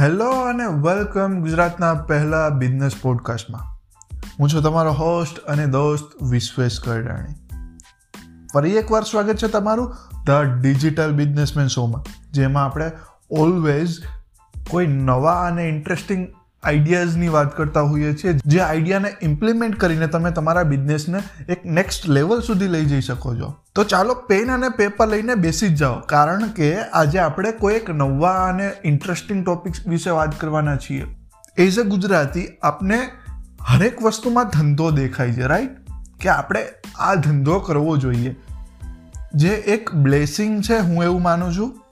Hello અને welcome ગુજરાતના પહેલા બિઝનેસ પોડકાસ્ટમાં હું છું તમારો હોસ્ટ અને દોસ્ત વિશ્વેશ કરડાણી. ફરી એકવાર સ્વાગત છે તમારું ધ ડિજિટલ બિઝનેસમેન શોમાં જેમાં આપણે ઓલવેઝ કોઈ નવા અને ઇન્ટરેસ્ટિંગ આઈડિયાઝની વાત કરતા હોઈએ છીએ, જે આઈડિયાને ઇમ્પ્લિમેન્ટ કરીને તમે તમારા બિઝનેસને એક નેક્સ્ટ લેવલ સુધી લઈ જઈ શકો છો. તો ચાલો પેન અને પેપર લઈને બેસી જ જાઓ. કારણ કે આજે આપણે કોઈ એક નવા અને ઇન્ટરેસ્ટિંગ ટોપિક વિશે વાત કરવાના છીએ. એઝ અ ગુજરાતી આપને હરેક વસ્તુમાં ધંધો દેખાય છે રાઈટ કે આપણે આ ધંધો કરવો જોઈએ. જે એક બ્લેસિંગ છે, હું એવું માનું છું.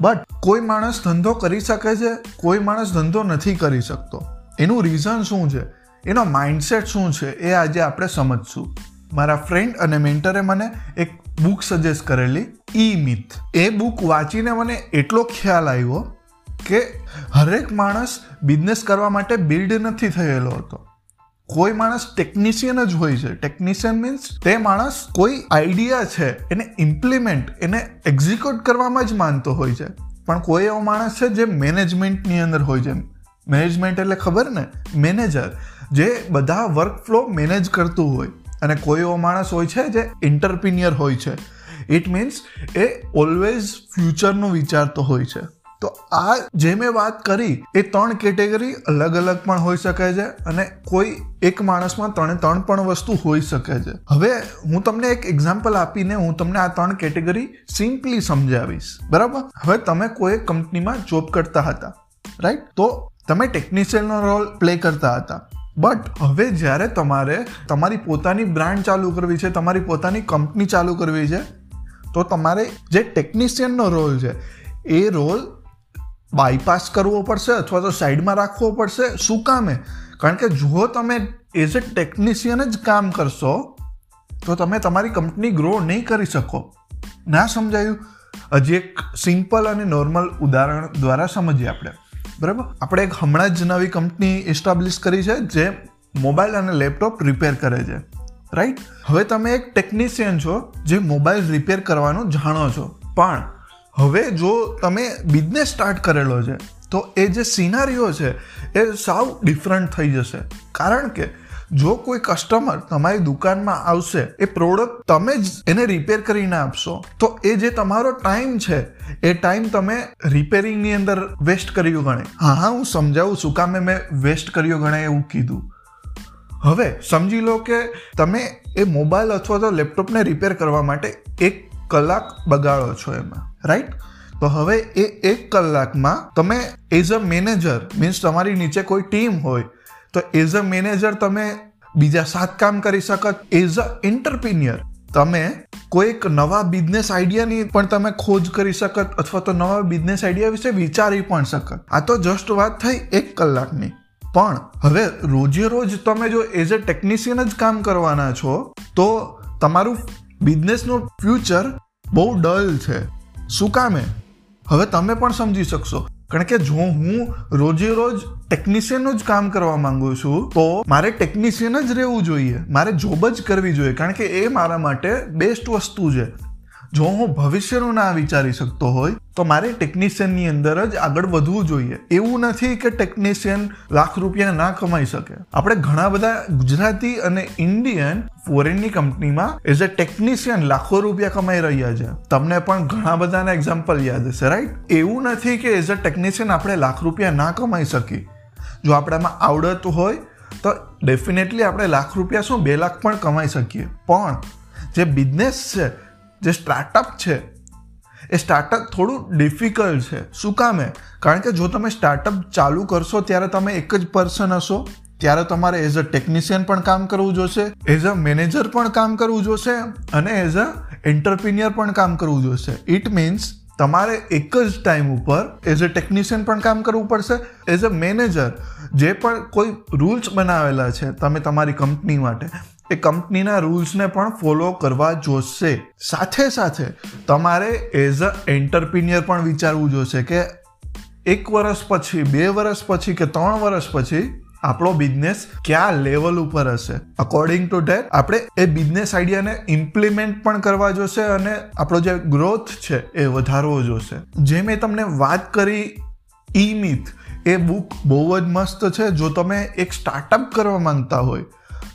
બટ કોઈ માણસ ધંધો કરી શકે છે, કોઈ માણસ ધંધો નથી કરી શકતો. એનું રીઝન શું છે? એનો માઇન્ડસેટ શું છે? એ આજે આપણે સમજશું. મારા ફ્રેન્ડ અને મેન્ટરે મને એક બુક સજેસ્ટ કરેલી ઈ મિથ એ બુક વાંચીને મને એટલો ખ્યાલ આવ્યો કે હરેક માણસ બિઝનેસ કરવા માટે બિલ્ડ નથી થયેલો હતો. કોઈ માણસ ટેકનિશિયન જ હોય છે. ટેકનિશિયન મીન્સ તે માણસ કોઈ આઈડિયા છે, એને ઇમ્પ્લિમેન્ટ એને એક્ઝિક્યુટ કરવામાં જ માનતો હોય છે. પણ કોઈ એવો માણસ છે જે મેનેજમેન્ટની અંદર હોય છે. મેનેજમેન્ટ એટલે ખબર ને? મેનેજર જે બધા વર્કફ્લો મેનેજ કરતું હોય. અને કોઈ એવો માણસ હોય છે જે ઇન્ટરપ્રિનિયર હોય છે. ઇટ મીન્સ એ ઓલવેઝ ફ્યુચરનું વિચારતો હોય છે. તો આ જે મેં વાત કરી, એ ત્રણ કેટેગરી અલગ અલગ પણ હોઈ શકે છે અને કોઈ એક માણસમાં ત્રણે ત્રણ પણ વસ્તુ હોઈ શકે છે. હવે હું તમને એક એક્ઝામ્પલ આપીને હું તમને આ ત્રણ કેટેગરી સિમ્પલી સમજાવીશ. બરાબર? હવે તમે કોઈ કંપનીમાં જોબ કરતા હતા રાઈટ તો તમે ટેકનિશિયનનો રોલ પ્લે કરતા હતા. બટ હવે જ્યારે તમારે તમારી પોતાની બ્રાન્ડ ચાલુ કરવી છે, તમારી પોતાની કંપની ચાલુ કરવી છે, તો તમારે જે ટેકનિશિયનનો રોલ છે, એ રોલ બાયપાસ કરવો પડશે અથવા તો સાઈડમાં રાખવો પડશે? શું કામે કારણ કે જો તમે એઝ અ ટેકનિશિયન જ કામ કરશો, તો તમે તમારી કંપની ગ્રો નહીં કરી શકો. ના સમજાયું? હજી એક સિમ્પલ અને નોર્મલ ઉદાહરણ દ્વારા સમજીએ આપણે. બરાબર? આપણે એક હમણાં જ નવી કંપની એસ્ટાબ્લિશ કરી છે, જે મોબાઈલ અને લેપટોપ રિપેર કરે છે. રાઈટ હવે તમે એક ટેકનિશિયન છો, જે મોબાઈલ રિપેર કરવાનું જાણો છો. પણ હવે જો તમે બિઝનેસ સ્ટાર્ટ કરેલો છે, તો એ જે સિનારીઓ છે, એ સાવ ડિફરન્ટ થઈ જશે. કારણ કે જો કોઈ કસ્ટમર તમારી દુકાનમાં આવશે, એ પ્રોડક્ટ તમે જ એને રિપેર કરીને આપશો, તો એ જે તમારો ટાઈમ છે, એ ટાઈમ તમે રિપેરિંગની અંદર વેસ્ટ કર્યું ગણે હા હા હું સમજાવું શું કામે મેં વેસ્ટ કર્યો ગણે એવું કીધું. હવે સમજી લો કે તમે એ મોબાઈલ અથવા તો લેપટોપને રિપેર કરવા માટે એક કલાક બગાડો છો એમાં રાઈટ તો હવે એ એક કલાકમાં તમે એઝ અ મેનેજર મીન્સ તમારી નીચે કોઈ ટીમ હોય, તો એઝ અ મેનેજર તમે બીજા સાત કામ કરી શકત. એઝ અ એન્ટરપ્રિન્યર તમે કોઈક નવા બિઝનેસ આઈડિયાની પણ તમે ખોજ કરી શકત, અથવા તો નવા બિઝનેસ આઈડિયા વિશે વિચારી પણ શકત. આ તો જસ્ટ વાત થઈ એક કલાકની. પણ હવે રોજે રોજ તમે જો એઝ અ ટેકનિશિયન જ કામ કરવાના છો, તો તમારું બિઝનેસનું ફ્યુચર બહુ ડલ છે. શું કામે હવે તમે પણ સમજી શકશો. કારણ કે જો હું રોજે રોજ ટેકનિશિયનનું જ કામ કરવા માંગુ છું, તો મારે ટેકનિશિયન જ રહેવું જોઈએ. મારે જોબ જ કરવી જોઈએ. કારણ કે એ મારા માટે બેસ્ટ વસ્તુ છે. જો હું ભવિષ્યનું ના વિચારી શકતો હોય, તો મારે ટેકનિશિયનની અંદર જ આગળ વધવું જોઈએ. એવું નથી કે ટેકનિશિયન લાખ રૂપિયા ના કમાઈ શકે. આપણે ઘણા બધા ગુજરાતી અને ઇન્ડિયન ફોરેનની કંપનીમાં એઝ અ ટેકનિશિયન લાખો રૂપિયા કમાઈ રહ્યા છે. તમને પણ ઘણા બધાના એક્ઝામ્પલ યાદ હશે રાઈટ એવું નથી કે એઝ અ ટેકનિશિયન આપણે લાખ રૂપિયા ના કમાઈ શકીએ. જો આપણામાં આવડત હોય, તો ડેફિનેટલી આપણે લાખ રૂપિયા શું, બે લાખ પણ કમાઈ શકીએ. પણ જે બિઝનેસ છે જે સ્ટાર્ટઅપ છે, એ સ્ટાર્ટઅપ થોડું ડિફિકલ્ટ છે. શું કામે કારણ કે જો તમે સ્ટાર્ટઅપ ચાલુ કરશો, ત્યારે તમે એક જ પર્સન હશો. ત્યારે તમારે એઝ અ ટેકનિશિયન પણ કામ કરવું જોશે એઝ અ મેનેજર પણ કામ કરવું જોશે, અને એઝ અ એન્ટરપ્રિન્યર પણ કામ કરવું જોશે. ઇટ મીન્સ તમારે એક જ ટાઈમ ઉપર એઝ અ ટેકનિશિયન પણ કામ કરવું પડશે એઝ અ મેનેજર જે પણ કોઈ રૂલ્સ બનાવેલા છે, તમે તમારી કંપની માટે. એ કંપનીના રૂલ્સને પણ ફોલો કરવા જોશે. સાથે સાથે તમારે એઝ અ એન્ટરપ્રિનિયર પણ વિચારવું જોશે કે એક વર્ષ પછી, બે વર્ષ પછી કે ત્રણ વર્ષ પછી આપણો બિઝનેસ ક્યાં લેવલ ઉપર હશે. અકોર્ડિંગ ટુ ડેટ આપણે એ બિઝનેસ આઈડિયાને ઇમ્પ્લિમેન્ટ પણ કરવા જોશે અને આપણો જે ગ્રોથ છે એ વધારવો જોશે. જે મેં તમને વાત કરી ઈ મિથ એ બુક બહુ જ મસ્ત છે. જો તમે એક સ્ટાર્ટઅપ કરવા માંગતા હોય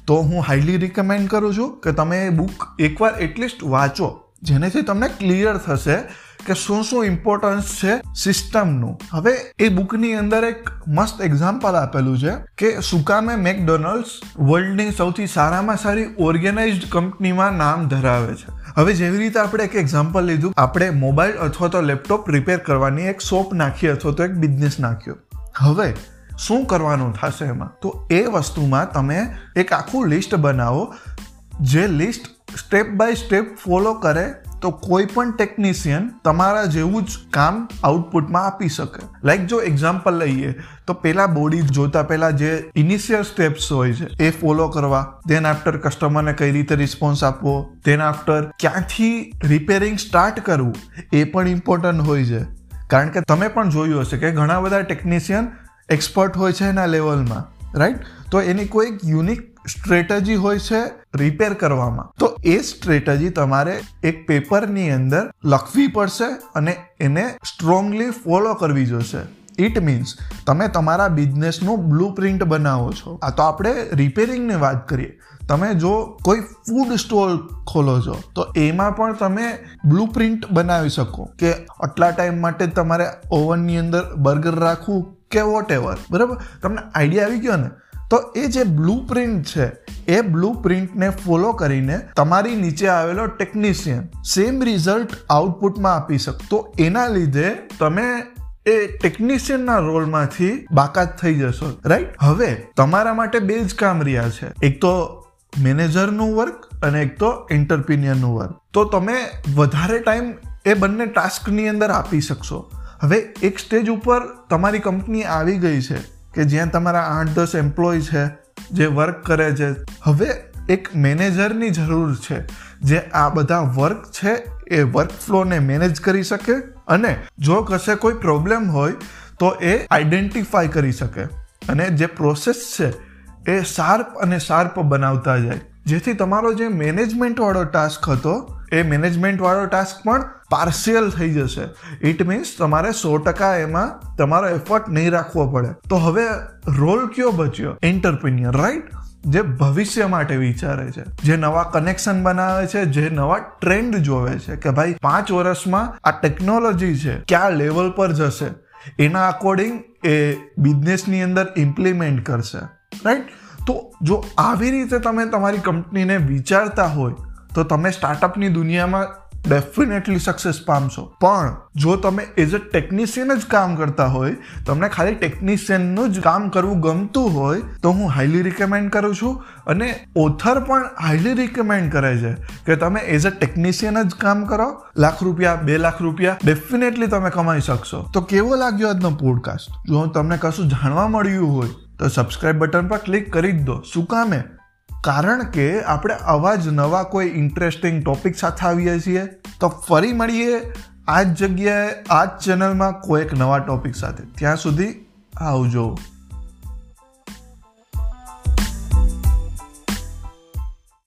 તો હું હાઈલી રિકમેન્ડ કરું છું કે તમે એ બુક એકવાર એટલીસ્ટ વાંચો, જેનેથી તમને ક્લિયર થશે કે શું શું ઇમ્પોર્ટન્સ છે સિસ્ટમનું હવે એ બુકની અંદર એક મસ્ત એક્ઝામ્પલ આપેલું છે કે સુકામે મેકડોનલ્ડ્સ વર્લ્ડની સૌથી સારામાં સારી ઓર્ગેનાઇઝડ કંપનીમાં નામ ધરાવે છે. હવે જેવી રીતે આપણે એક એક્ઝામ્પલ લીધું, આપણે મોબાઈલ અથવા તો લેપટોપ રિપેર કરવાની એક શોપ નાખી અથવા તો એક બિઝનેસ નાખ્યો. હવે શું કરવાનું થશે એમાં? તો એ વસ્તુમાં તમે એક આખું લિસ્ટ બનાવો. જે list step by step follow કરે, તો કોઈ પણ ટેકનિશિયન તમારા જેવું જ કામ આઉટપુટમાં આપી શકે. લાઈક જો એક્ઝામ્પલ લઈએ, તો પેલા બોડી જોતા પહેલા જે ઇનિશિયલ સ્ટેપ્સ હોય છે, એ ફોલો કરવા. દેન આફ્ટર કસ્ટમરને કઈ રીતે રિસ્પોન્સ આપવો. દેન આફ્ટર ક્યાંથી રિપેરિંગ સ્ટાર્ટ કરવું, એ પણ ઇમ્પોર્ટન્ટ હોય છે. કારણ કે તમે પણ જોયું હશે કે ઘણા બધા ટેકનિશિયન એક્સપર્ટ હોય છે એના લેવલમાં રાઈટ તો એની કોઈ યુનિક સ્ટ્રેટજી હોય છે રિપેર કરવામાં. તો એ સ્ટ્રેટજી તમારે એક પેપરની અંદર લખવી પડશે અને એને સ્ટ્રોંગલી ફોલો કરવી જોશે. ઇટ મીન્સ તમે તમારા બિઝનેસનું બ્લુ પ્રિન્ટ બનાવો છો. આ તો આપણે રિપેરિંગની વાત કરીએ. તમે જો કોઈ ફૂડ સ્ટોલ ખોલો છો, તો એમાં પણ તમે બ્લુ પ્રિન્ટ બનાવી શકો કે આટલા ટાઈમ માટે તમારે ઓવનની અંદર બર્ગર રાખવું કે વોટ એવર બરાબર? તમને આઈડિયા આવી ગયો ને? તો એ જે બ્લુ પ્રિન્ટ છે, એ બ્લુ પ્રિન્ટને ફોલો કરીને તમારી નીચે આવેલો ટેકનિશિયન સેમ રિઝલ્ટ આઉટપુટમાં આપી શકતો એના લીધે તમે એ ટેકનિશિયનના રોલમાંથી બાકાત થઈ જશો રાઈટ હવે તમારા માટે બે જ કામ રહ્યા છે. એક તો મેનેજરનું વર્ક અને એક તો એન્ટરપ્રિન્યરનું વર્ક તો તમે વધારે ટાઈમ એ બંને ટાસ્કની અંદર આપી શકશો. હવે એક સ્ટેજ ઉપર તમારી કંપની આવી ગઈ છે કે જ્યાં તમારા આઠ દસ એમ્પ્લોય છે, જે વર્ક કરે છે. હવે એક મેનેજરની જરૂર છે જે આ બધા વર્ક છે એ વર્ક ફ્લોને મેનેજ કરી શકે અને જો કશે કોઈ પ્રોબ્લેમ હોય તો એ આઈડેન્ટિફાય કરી શકે. અને જે પ્રોસેસ છે એ શાર્પ અને શાર્પ બનાવતા જાય. જેથી તમારો જે મેનેજમેન્ટ વાળો ટાસ્ક હતો, એ મેનેજમેન્ટ વાળો ટાસ્ક પણ પાર્શિયલ થઈ જશે. ઇટ મીન્સ તમારે સો ટકા એમાં તમારો એફર્ટ નહીં રાખવો પડે. તો હવે રોલ કયો બચ્યો? એન્ટરપ્રિન્યર રાઈટ જે ભવિષ્ય માટે વિચારે છે. જે નવા કનેક્શન બનાવે છે, જે નવા ટ્રેન્ડ જોવે છે કે ભાઈ પાંચ વર્ષમાં આ ટેકનોલોજી છે, કયા લેવલ પર જશે? એના અકોર્ડિંગ એ બિઝનેસની અંદર ઇમ્પ્લિમેન્ટ કરશે. રાઈટ તો જો આવી રીતે તમે તમારી કંપનીને વિચારતા હોય, તો તમે સ્ટાર્ટઅપની દુનિયામાં ડેફિનેટલી સક્સેસ પામશો. પણ જો તમે એઝ અ ટેકનિશિયન જ કામ કરતા હોય, તમને ખાલી ટેકનિશિયનનું જ કામ કરવું ગમતું હોય, તો હું હાઈલી રિકમેન્ડ કરું છું. અને ઓથર પણ હાઈલી રિકમેન્ડ કરે છે કે તમે એઝ અ ટેકનિશિયન જ કામ કરો. લાખ રૂપિયા, બે લાખ રૂપિયા ડેફિનેટલી તમે કમાઈ શકશો. તો કેવો લાગ્યો આજનો પોડકાસ્ટ જો તમને કશું જાણવા મળ્યું હોય તો સબસ્ક્રાઇબ બટન પર ક્લિક કરી જ દો. શું કામે કારણ કે આપણે આવા જ નવા કોઈ ઇન્ટરેસ્ટિંગ ટોપિક સાથે આવીએ છીએ. તો ફરી મળીએ આ જ જગ્યાએ આ જ ચેનલમાં કોઈ એક નવા ટોપિક સાથે. ત્યાં સુધી આવજો.